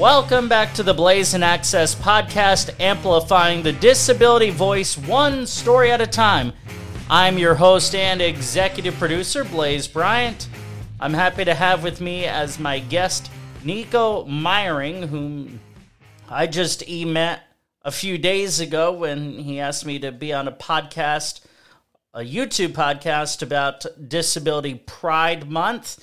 Welcome back to the Blaze and Access podcast, amplifying the disability voice one story at a time. I'm your host and executive producer, Blaze Bryant. I'm happy to have with me as my guest Nico Meyering, whom I just e met a few days ago when he asked me to be on a podcast, a YouTube podcast about Disability Pride Month.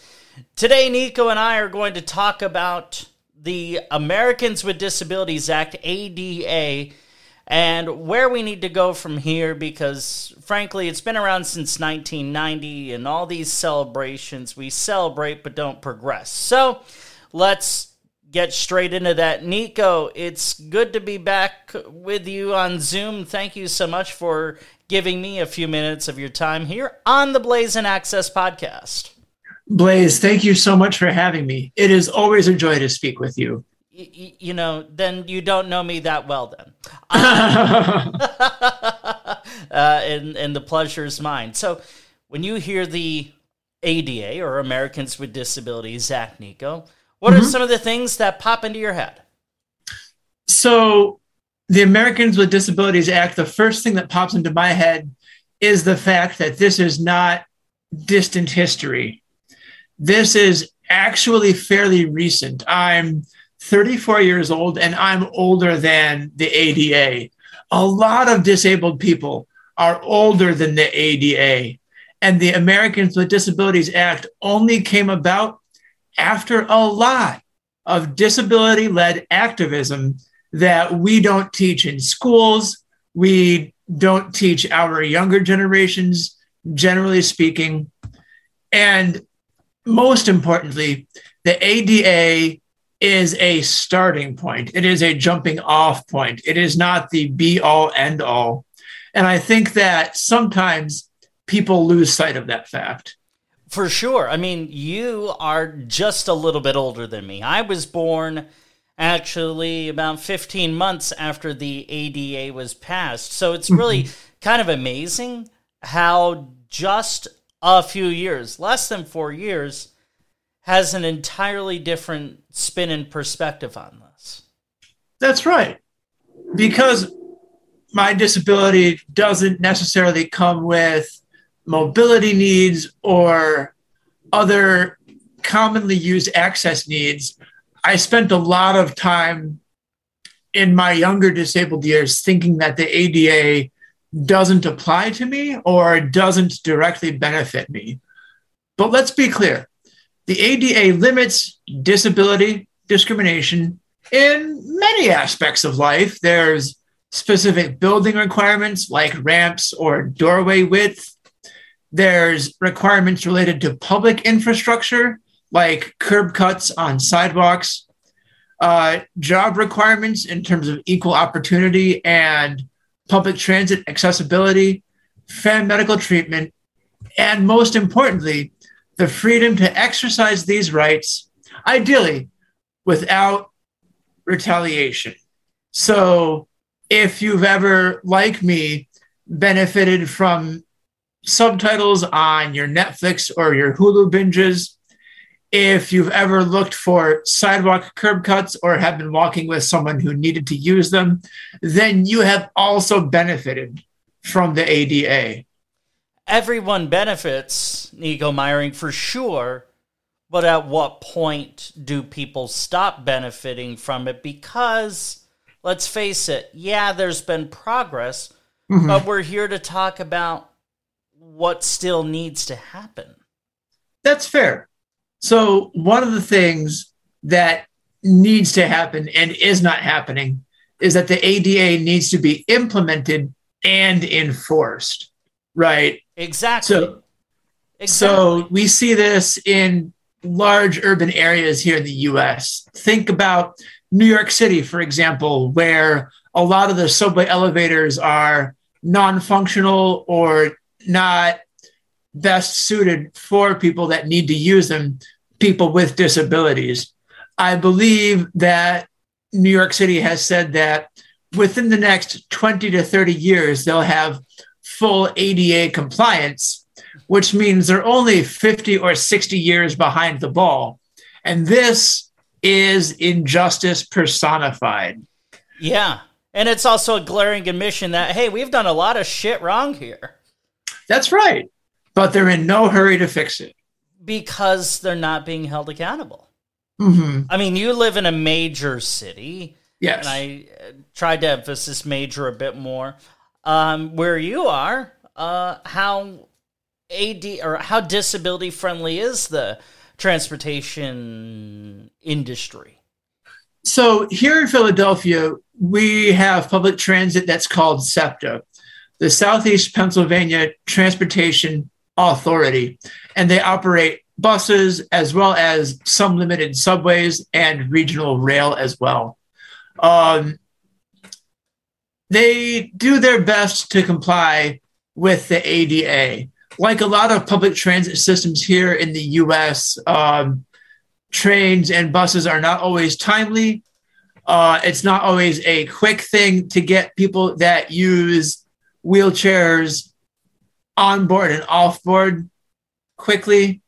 Today, Nico and I are going to talk about the Americans with Disabilities Act, ADA, and where we need to go from here because, frankly, it's been around since 1990, and all these celebrations, we celebrate but don't progress. So let's get straight into that. Nico, it's good to be back with you on Zoom. Thank you so much for giving me a few minutes of your time here on the Blaze and Access podcast. Blaze, thank you so much for having me. It is always a joy to speak with you. Y- you know, then you don't know me that well, then. uh, and, and the pleasure is mine. So, when you hear the ADA or Americans with Disabilities Act, Nico, what mm-hmm. are some of the things that pop into your head? So, the Americans with Disabilities Act, the first thing that pops into my head is the fact that this is not distant history. This is actually fairly recent. I'm 34 years old and I'm older than the ADA. A lot of disabled people are older than the ADA. And the Americans with Disabilities Act only came about after a lot of disability led activism that we don't teach in schools. We don't teach our younger generations, generally speaking. And most importantly, the ADA is a starting point. It is a jumping off point. It is not the be all end all. And I think that sometimes people lose sight of that fact. For sure. I mean, you are just a little bit older than me. I was born actually about 15 months after the ADA was passed. So it's really mm-hmm. kind of amazing how just a few years, less than four years, has an entirely different spin and perspective on this. That's right. Because my disability doesn't necessarily come with mobility needs or other commonly used access needs. I spent a lot of time in my younger disabled years thinking that the ADA doesn't apply to me or doesn't directly benefit me. But let's be clear the ADA limits disability discrimination in many aspects of life. There's specific building requirements like ramps or doorway width. There's requirements related to public infrastructure like curb cuts on sidewalks, uh, job requirements in terms of equal opportunity and public transit accessibility, fair medical treatment, and most importantly, the freedom to exercise these rights, ideally without retaliation. So, if you've ever, like me, benefited from subtitles on your Netflix or your Hulu binges, if you've ever looked for sidewalk curb cuts or have been walking with someone who needed to use them, then you have also benefited from the ADA everyone benefits Nico Meyering for sure, but at what point do people stop benefiting from it? Because let's face it, yeah, there's been progress, mm-hmm. but we're here to talk about what still needs to happen. That's fair. So, one of the things that needs to happen and is not happening is that the ADA needs to be implemented and enforced, right? Exactly. So, exactly. so we see this in large urban areas here in the US. Think about New York City, for example, where a lot of the subway elevators are non functional or not best suited for people that need to use them, people with disabilities. I believe that New York City has said that within the next 20 to 30 years, they'll have full ADA compliance, which means they're only 50 or 60 years behind the ball. And this is injustice personified. Yeah. And it's also a glaring admission that, hey, we've done a lot of shit wrong here. That's right. But they're in no hurry to fix it. Because they're not being held accountable. Mm-hmm. I mean, you live in a major city. Yes. And I uh, tried to emphasize major a bit more. Um, where you are, uh, how AD or how disability friendly is the transportation industry? So here in Philadelphia, we have public transit that's called SEPTA, the Southeast Pennsylvania Transportation Authority, and they operate buses as well as some limited subways and regional rail as well. Um, they do their best to comply with the ADA. Like a lot of public transit systems here in the US, um, trains and buses are not always timely. Uh, it's not always a quick thing to get people that use wheelchairs on board and off board quickly.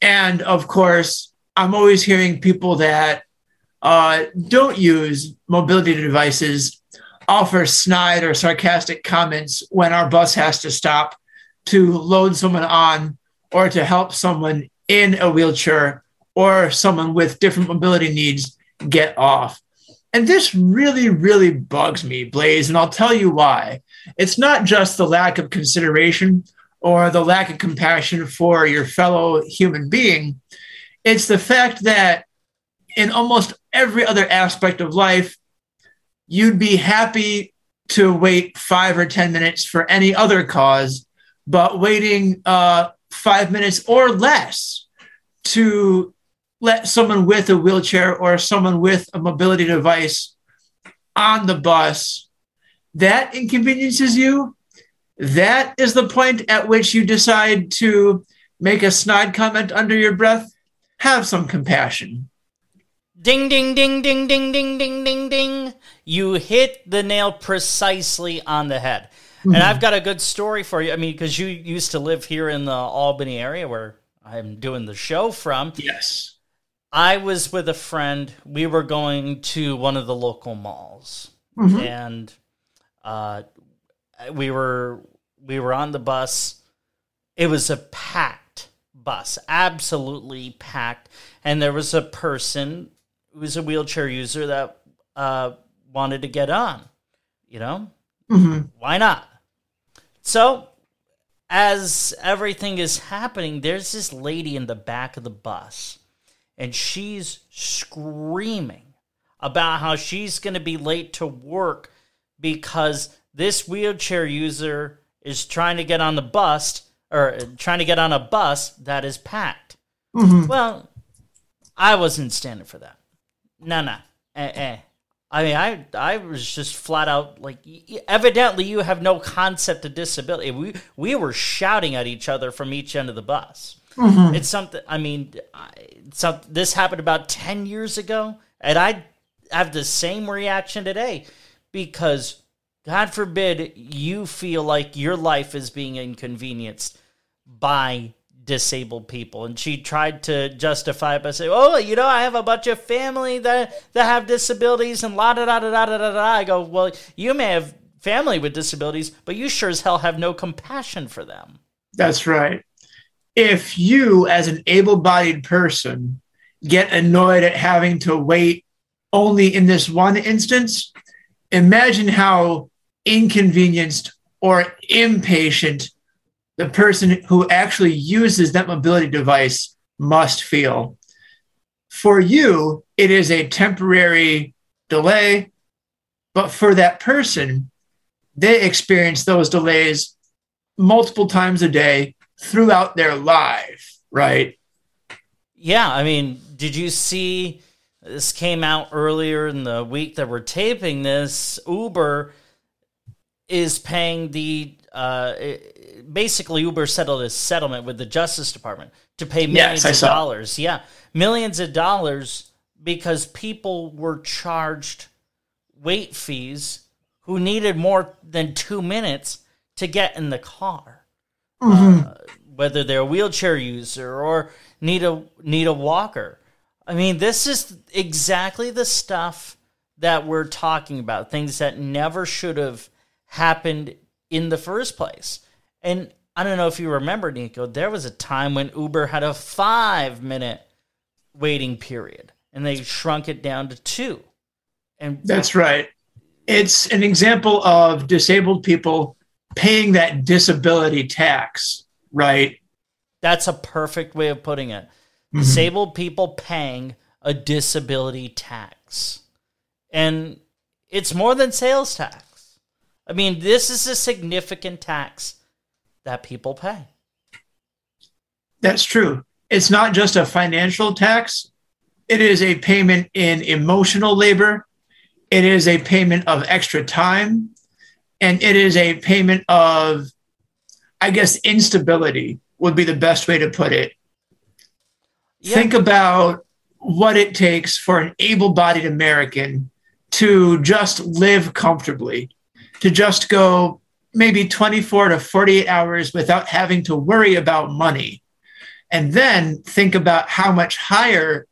And of course, I'm always hearing people that uh, don't use mobility devices offer snide or sarcastic comments when our bus has to stop to load someone on or to help someone in a wheelchair or someone with different mobility needs get off. And this really, really bugs me, Blaze, and I'll tell you why. It's not just the lack of consideration or the lack of compassion for your fellow human being, it's the fact that in almost every other aspect of life, you'd be happy to wait five or 10 minutes for any other cause, but waiting uh, five minutes or less to let someone with a wheelchair or someone with a mobility device on the bus, that inconveniences you. That is the point at which you decide to make a snide comment under your breath. Have some compassion. Ding, ding, ding, ding, ding, ding, ding, ding, ding. You hit the nail precisely on the head. Mm-hmm. And I've got a good story for you. I mean, because you used to live here in the Albany area where I'm doing the show from. Yes. I was with a friend. We were going to one of the local malls. Mm-hmm. And uh, we were we were on the bus. It was a packed bus, absolutely packed. And there was a person who was a wheelchair user that uh, wanted to get on. You know, mm-hmm. why not? So, as everything is happening, there's this lady in the back of the bus, and she's screaming about how she's going to be late to work because this wheelchair user is trying to get on the bus or trying to get on a bus that is packed. Mm-hmm. Well, I wasn't standing for that. No, no. Eh, eh. I mean, I I was just flat out like, evidently you have no concept of disability. We we were shouting at each other from each end of the bus. Mm-hmm. It's something. I mean, some this happened about ten years ago, and I have the same reaction today because God forbid you feel like your life is being inconvenienced by disabled people. And she tried to justify it by saying, "Oh, you know, I have a bunch of family that that have disabilities and la da da da da da da." I go, "Well, you may have family with disabilities, but you sure as hell have no compassion for them." That's right. If you, as an able-bodied person, get annoyed at having to wait only in this one instance, imagine how inconvenienced or impatient the person who actually uses that mobility device must feel. For you, it is a temporary delay, but for that person, they experience those delays multiple times a day throughout their life, right? Yeah, I mean, did you see this came out earlier in the week that we're taping this? Uber is paying the uh, basically Uber settled a settlement with the Justice Department to pay millions yes, of dollars. Yeah, millions of dollars because people were charged wait fees who needed more than two minutes to get in the car, mm-hmm. uh, whether they're a wheelchair user or need a need a walker. I mean, this is exactly the stuff that we're talking about, things that never should have happened in the first place. And I don't know if you remember, Nico, there was a time when Uber had a five minute waiting period and they shrunk it down to two. And that's right. It's an example of disabled people paying that disability tax, right? That's a perfect way of putting it. Mm-hmm. Disabled people paying a disability tax. And it's more than sales tax. I mean, this is a significant tax that people pay. That's true. It's not just a financial tax, it is a payment in emotional labor, it is a payment of extra time, and it is a payment of, I guess, instability would be the best way to put it. Think about what it takes for an able bodied American to just live comfortably, to just go maybe 24 to 48 hours without having to worry about money. And then think about how much higher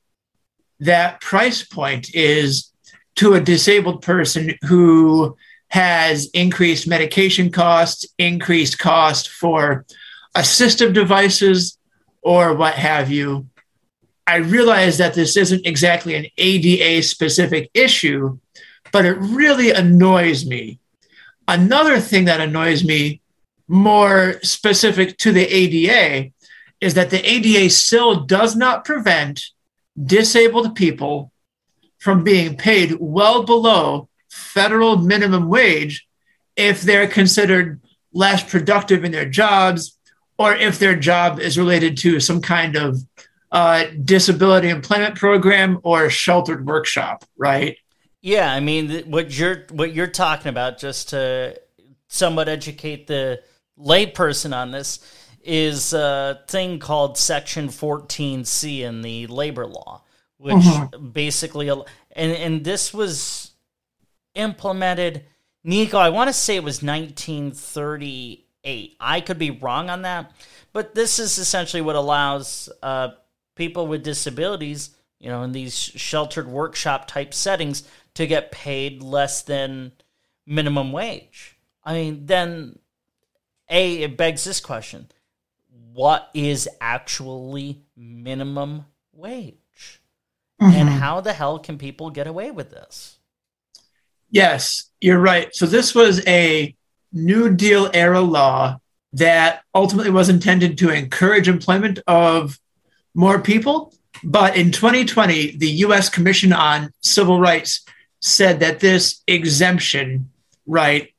that price point is to a disabled person who has increased medication costs, increased cost for assistive devices, or what have you. I realize that this isn't exactly an ADA specific issue, but it really annoys me. Another thing that annoys me more specific to the ADA is that the ADA still does not prevent disabled people from being paid well below federal minimum wage if they're considered less productive in their jobs or if their job is related to some kind of uh, disability employment program or sheltered workshop, right? Yeah, I mean what you're what you're talking about, just to somewhat educate the layperson on this, is a thing called Section 14C in the labor law, which mm-hmm. basically and and this was implemented. Nico, I want to say it was 1938. I could be wrong on that, but this is essentially what allows uh, people with disabilities, you know, in these sheltered workshop type settings, to get paid less than minimum wage. I mean, then a it begs this question: What is actually minimum wage, mm-hmm. and how the hell can people get away with this? Yes, you're right. So this was a New Deal era law that ultimately was intended to encourage employment of more people. But in 2020, the US Commission on Civil Rights said that this exemption, right,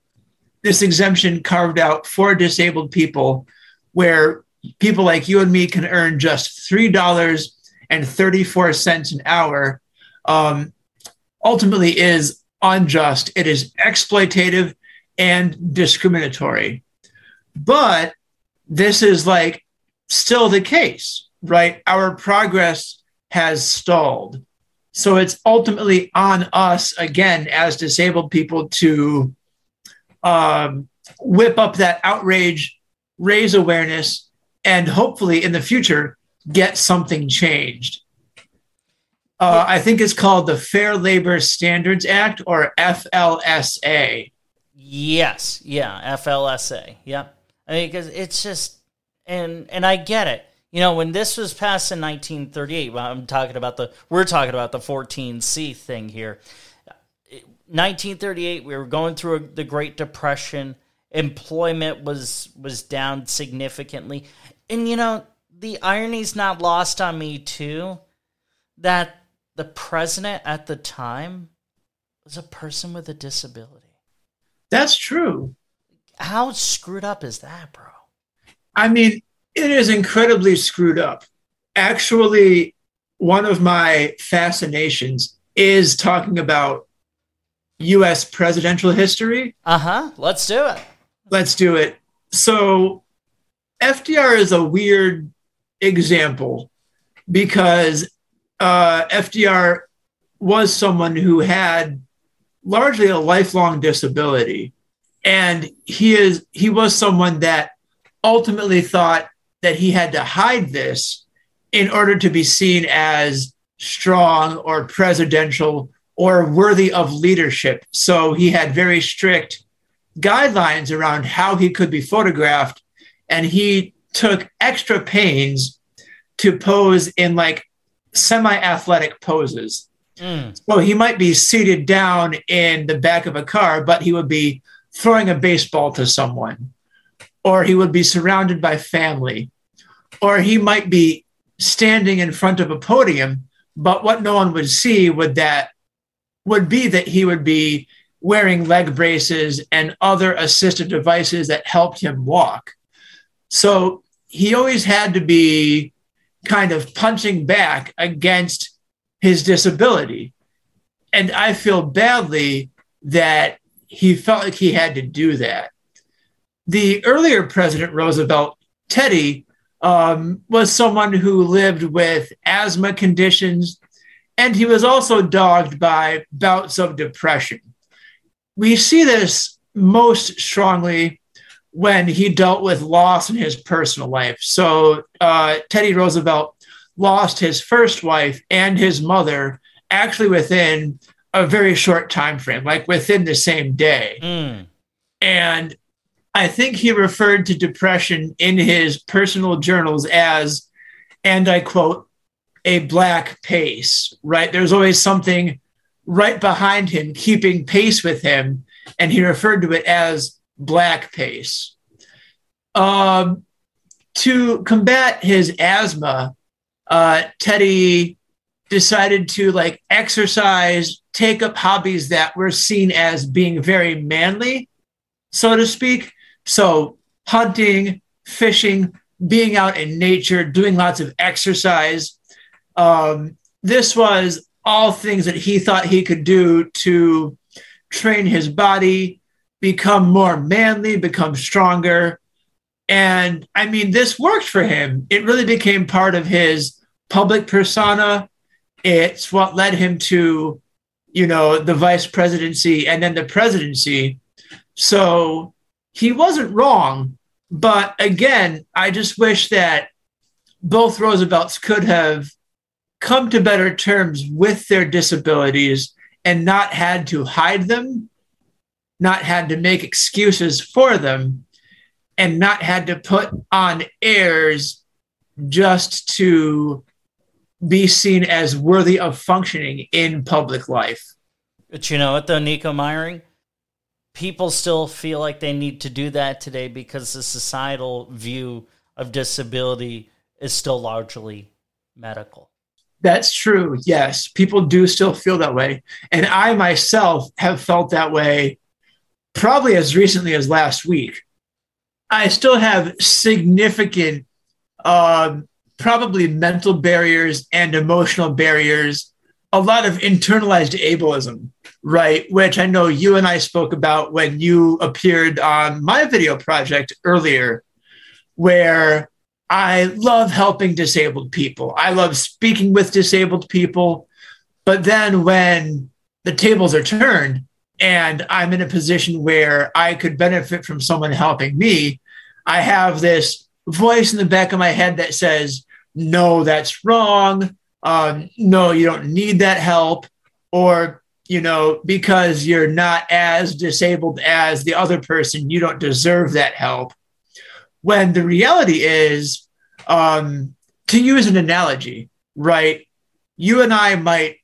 this exemption carved out for disabled people, where people like you and me can earn just $3.34 an hour, um, ultimately is unjust. It is exploitative and discriminatory. But this is like still the case, right? Our progress has stalled. So it's ultimately on us again as disabled people to um, whip up that outrage, raise awareness, and hopefully in the future get something changed. Uh, I think it's called the Fair Labor Standards Act or FLSA. Yes, yeah, FLSA. Yep. I mean, because it's just, and and I get it. You know, when this was passed in 1938, well, I'm talking about the, we're talking about the 14C thing here. 1938, we were going through the Great Depression. Employment was was down significantly, and you know the irony's not lost on me too, that the president at the time was a person with a disability. That's true. How screwed up is that, bro? I mean, it is incredibly screwed up. Actually, one of my fascinations is talking about US presidential history. Uh huh. Let's do it. Let's do it. So, FDR is a weird example because uh, FDR was someone who had largely a lifelong disability. And he is he was someone that ultimately thought that he had to hide this in order to be seen as strong or presidential or worthy of leadership. So he had very strict guidelines around how he could be photographed. And he took extra pains to pose in like semi athletic poses. Mm. So he might be seated down in the back of a car, but he would be throwing a baseball to someone, or he would be surrounded by family, or he might be standing in front of a podium. But what no one would see would that would be that he would be wearing leg braces and other assistive devices that helped him walk. So he always had to be kind of punching back against his disability. And I feel badly that he felt like he had to do that. The earlier President Roosevelt, Teddy, um, was someone who lived with asthma conditions, and he was also dogged by bouts of depression. We see this most strongly when he dealt with loss in his personal life. So, uh, Teddy Roosevelt lost his first wife and his mother actually within a very short time frame, like within the same day. Mm. And I think he referred to depression in his personal journals as, and I quote, a black pace, right? There's always something right behind him keeping pace with him. And he referred to it as black pace. Um, to combat his asthma, uh, Teddy decided to like exercise, take up hobbies that were seen as being very manly, so to speak. So, hunting, fishing, being out in nature, doing lots of exercise. Um, this was all things that he thought he could do to train his body, become more manly, become stronger. And I mean, this worked for him. It really became part of his public persona. It's what led him to, you know, the vice presidency and then the presidency. So he wasn't wrong. But again, I just wish that both Roosevelts could have come to better terms with their disabilities and not had to hide them, not had to make excuses for them, and not had to put on airs just to be seen as worthy of functioning in public life. But you know what, though, Nico Meyering? People still feel like they need to do that today because the societal view of disability is still largely medical. That's true. Yes, people do still feel that way. And I myself have felt that way probably as recently as last week. I still have significant um, probably mental barriers and emotional barriers, a lot of internalized ableism, right? Which I know you and I spoke about when you appeared on my video project earlier, where I love helping disabled people. I love speaking with disabled people. But then when the tables are turned and I'm in a position where I could benefit from someone helping me, I have this voice in the back of my head that says, no, that's wrong. Um, no, you don't need that help. Or, you know, because you're not as disabled as the other person, you don't deserve that help. When the reality is, um, to use an analogy, right? You and I might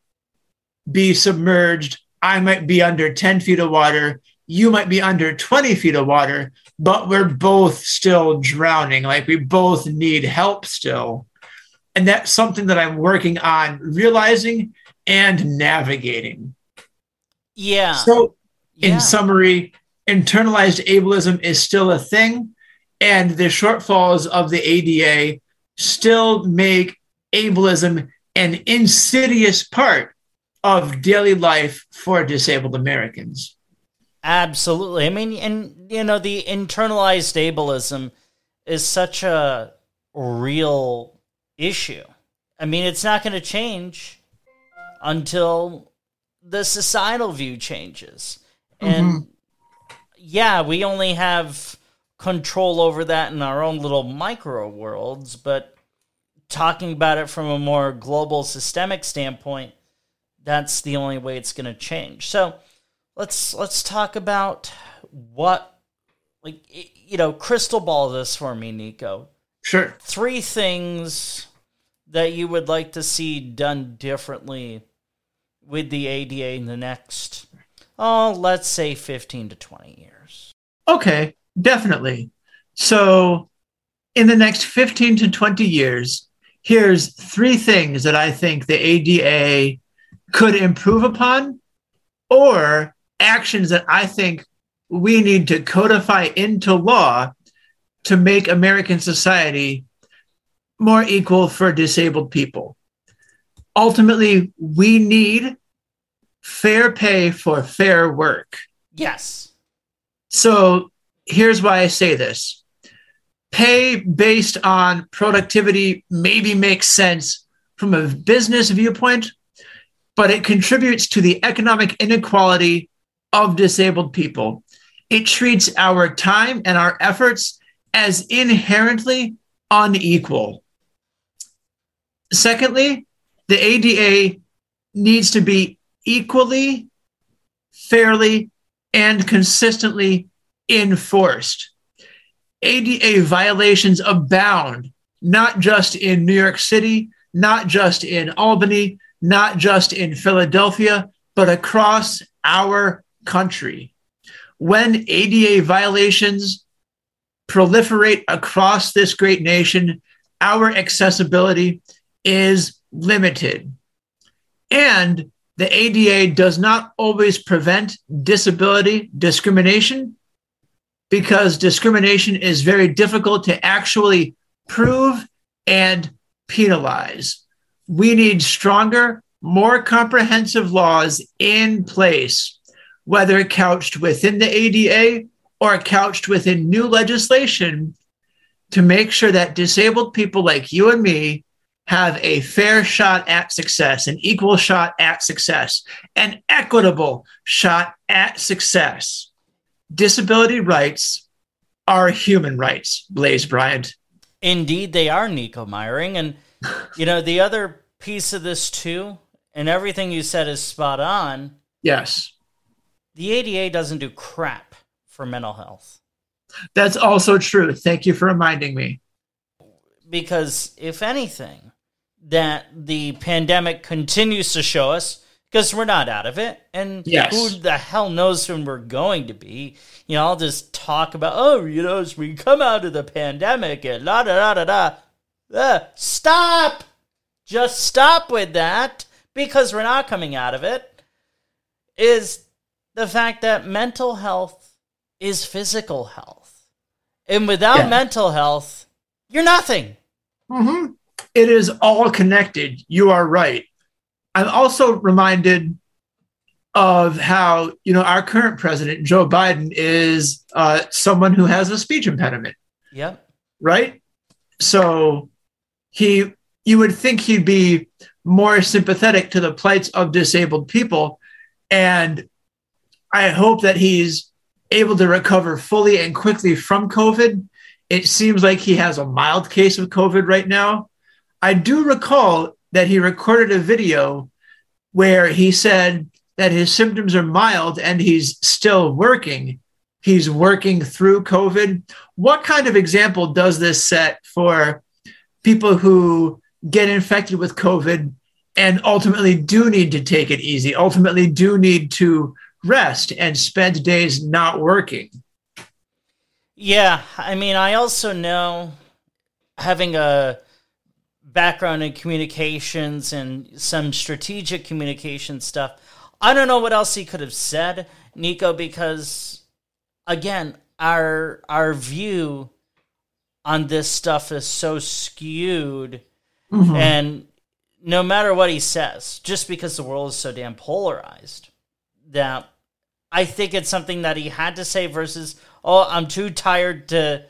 be submerged. I might be under 10 feet of water. You might be under 20 feet of water, but we're both still drowning. Like we both need help still. And that's something that I'm working on realizing and navigating. Yeah. So, in yeah. summary, internalized ableism is still a thing, and the shortfalls of the ADA still make ableism an insidious part of daily life for disabled Americans. Absolutely. I mean, and you know, the internalized ableism is such a real issue. I mean, it's not going to change until the societal view changes. And mm-hmm. yeah, we only have control over that in our own little micro worlds, but talking about it from a more global systemic standpoint, that's the only way it's going to change. So let's let's talk about what like you know crystal ball this for me, Nico. Sure. Three things that you would like to see done differently with the ADA in the next, oh, let's say 15 to 20 years? Okay, definitely. So, in the next 15 to 20 years, here's three things that I think the ADA could improve upon or actions that I think we need to codify into law to make American society more equal for disabled people. Ultimately, we need fair pay for fair work. Yes. So here's why I say this pay based on productivity maybe makes sense from a business viewpoint, but it contributes to the economic inequality of disabled people. It treats our time and our efforts as inherently unequal. Secondly, the ADA needs to be equally, fairly, and consistently enforced. ADA violations abound, not just in New York City, not just in Albany, not just in Philadelphia, but across our country. When ADA violations proliferate across this great nation, our accessibility is limited. And the ADA does not always prevent disability discrimination because discrimination is very difficult to actually prove and penalize. We need stronger, more comprehensive laws in place, whether couched within the ADA or couched within new legislation to make sure that disabled people like you and me have a fair shot at success, an equal shot at success, an equitable shot at success. Disability rights are human rights, Blaze Bryant. Indeed, they are, Nico Meyering. And, you know, the other piece of this, too, and everything you said is spot on. Yes. The ADA doesn't do crap for mental health. That's also true. Thank you for reminding me. Because, if anything, that the pandemic continues to show us because we're not out of it. And yes. who the hell knows when we're going to be? You know, I'll just talk about, oh, you know, as we come out of the pandemic and la da da da da. Uh, stop! Just stop with that because we're not coming out of it. Is the fact that mental health is physical health. And without yeah. mental health, you're nothing. Mm-hmm. It is all connected. You are right. I'm also reminded of how you know our current president Joe Biden is uh, someone who has a speech impediment. Yep. Right. So he, you would think he'd be more sympathetic to the plights of disabled people, and I hope that he's able to recover fully and quickly from COVID. It seems like he has a mild case of COVID right now, I do recall that he recorded a video where he said that his symptoms are mild and he's still working. He's working through COVID. What kind of example does this set for people who get infected with COVID and ultimately do need to take it easy, ultimately do need to rest and spend days not working? Yeah, I mean, I also know having a background in communications and some strategic communication stuff. I don't know what else he could have said, Nico, because again, our our view on this stuff is so skewed mm-hmm. and no matter what he says, just because the world is so damn polarized, that I think it's something that he had to say versus, oh, I'm too tired to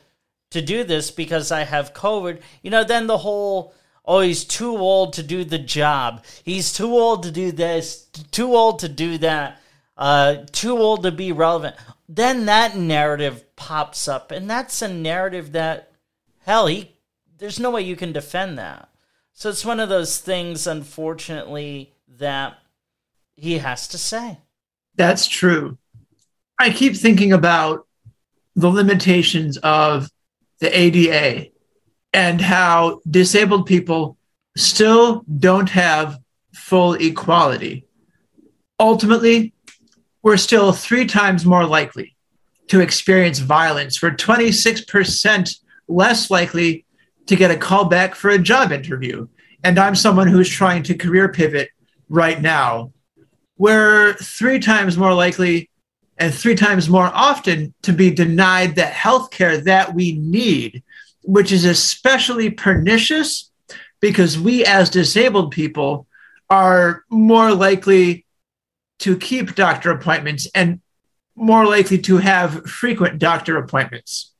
to do this because I have COVID. You know, then the whole oh, he's too old to do the job. He's too old to do this, too old to do that, uh, too old to be relevant. Then that narrative pops up, and that's a narrative that, hell, he, there's no way you can defend that. So it's one of those things, unfortunately, that he has to say. That's true. I keep thinking about the limitations of the ADA and how disabled people still don't have full equality. Ultimately, we're still three times more likely to experience violence. We're 26% less likely to get a call back for a job interview. And I'm someone who's trying to career pivot right now. We're three times more likely and three times more often to be denied the health care that we need, which is especially pernicious because we, as disabled people, are more likely to keep doctor appointments and more likely to have frequent doctor appointments.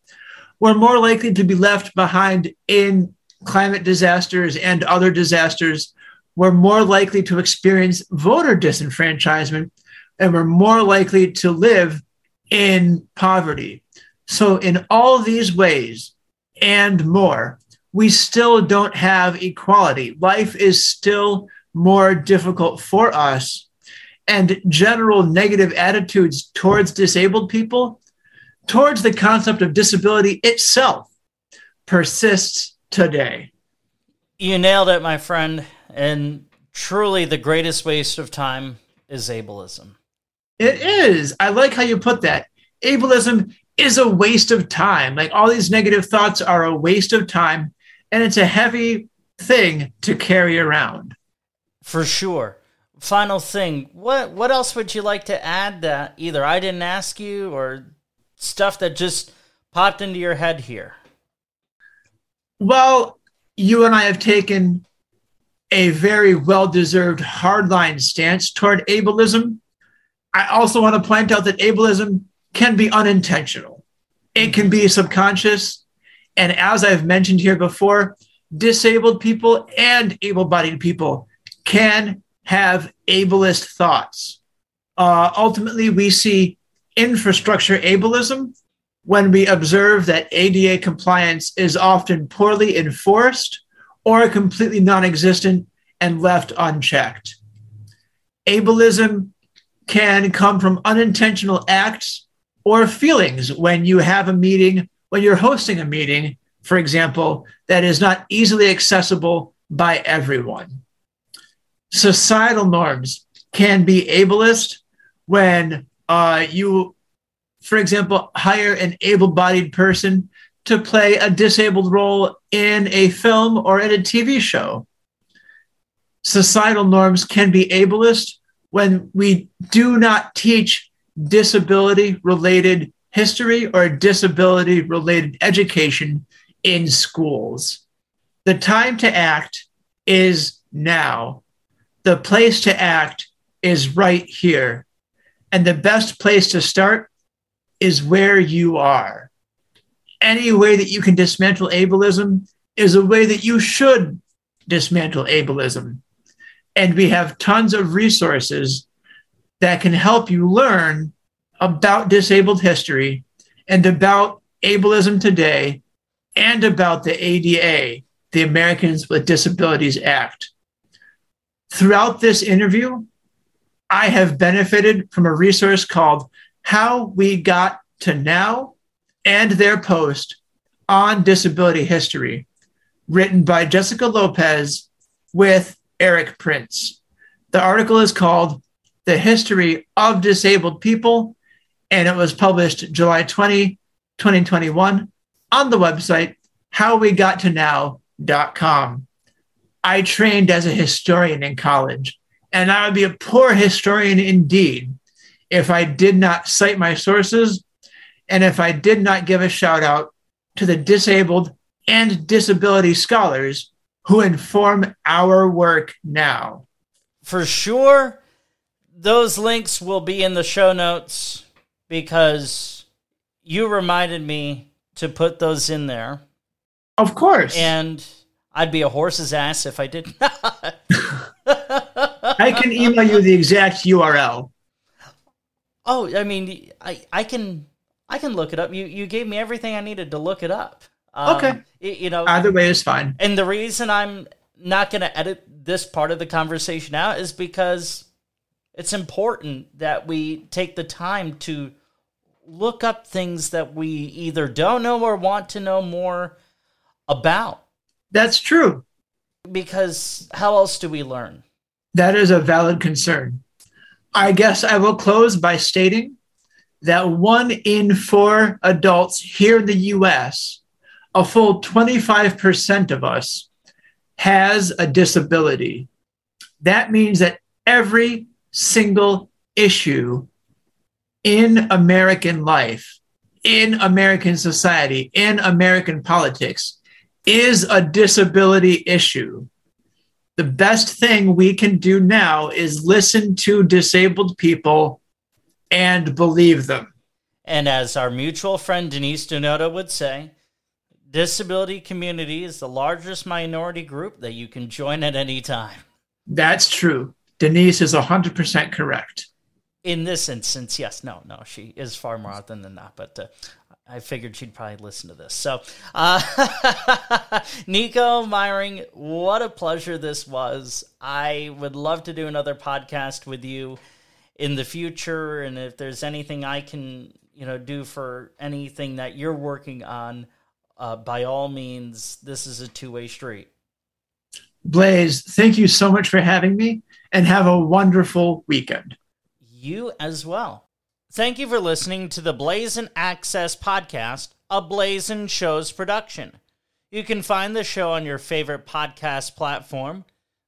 We're more likely to be left behind in climate disasters and other disasters. We're more likely to experience voter disenfranchisement and we're more likely to live in poverty. So, in all these ways and more, we still don't have equality. Life is still more difficult for us. And general negative attitudes towards disabled people, towards the concept of disability itself, persists today. You nailed it, my friend. And truly, the greatest waste of time is ableism. It is. I like how you put that. Ableism is a waste of time. Like all these negative thoughts are a waste of time, and it's a heavy thing to carry around. For sure. Final thing, what what else would you like to add that either I didn't ask you or stuff that just popped into your head here? Well, you and I have taken a very well deserved hardline stance toward ableism. I also want to point out that ableism can be unintentional, it can be subconscious. And as I've mentioned here before, disabled people and able bodied people can have ableist thoughts. Uh, ultimately, we see infrastructure ableism when we observe that ADA compliance is often poorly enforced or completely non existent and left unchecked. Ableism can come from unintentional acts or feelings when you have a meeting, when you're hosting a meeting, for example, that is not easily accessible by everyone. Societal norms can be ableist when uh, you, for example, hire an able bodied person to play a disabled role in a film or in a TV show. Societal norms can be ableist when we do not teach disability related history or disability related education in schools. The time to act is now. The place to act is right here. And the best place to start is where you are. Any way that you can dismantle ableism is a way that you should dismantle ableism. And we have tons of resources that can help you learn about disabled history and about ableism today and about the ADA, the Americans with Disabilities Act. Throughout this interview, I have benefited from a resource called How We Got to Now and their post on disability history, written by Jessica Lopez with Eric Prince. The article is called The History of Disabled People, and it was published July 20, 2021 on the website howwegottonow.com. I trained as a historian in college, and I would be a poor historian indeed if I did not cite my sources and if I did not give a shout out to the disabled and disability scholars who inform our work now. For sure, those links will be in the show notes because you reminded me to put those in there. Of course. And I'd be a horse's ass if I did not. I can email you the exact URL. Oh, I mean, I, I can I can look it up. You you gave me everything I needed to look it up. Um, okay. You know, either way is fine. And the reason I'm not going to edit this part of the conversation out is because it's important that we take the time to look up things that we either don't know or want to know more about. That's true. Because how else do we learn? That is a valid concern. I guess I will close by stating that one in four adults here in the US, a full 25% of us, has a disability. That means that every single issue in American life, in American society, in American politics is a disability issue. The best thing we can do now is listen to disabled people and believe them. And as our mutual friend Denise Donoto would say, disability community is the largest minority group that you can join at any time. That's true. Denise is 100% correct. In this instance, yes. No, no, she is far more often than that, but uh, I figured she'd probably listen to this. So, uh, Nico Meyering, what a pleasure this was. I would love to do another podcast with you in the future. And if there's anything I can, you know, do for anything that you're working on, uh, by all means, this is a two way street. Blaise, thank you so much for having me and have a wonderful weekend. You as well. Thank you for listening to the Blaisin Access podcast, a Blaisin Shows production. You can find the show on your favorite podcast platform,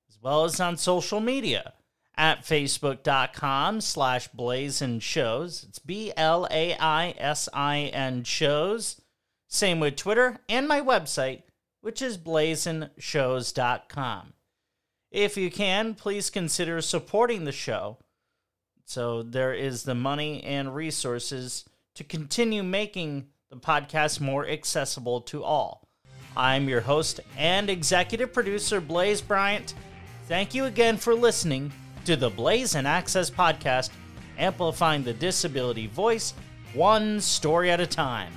as well as on social media at facebook.com slash blaisin shows. It's B-L-A-I-S-I-N shows. Same with Twitter and my website, which is blaisinshows.com. If you can, please consider supporting the show so there is the money and resources to continue making the podcast more accessible to all. I'm your host and executive producer, Blaise Bryant. Thank you again for listening to the Blaisin Access podcast, amplifying the disability voice one story at a time.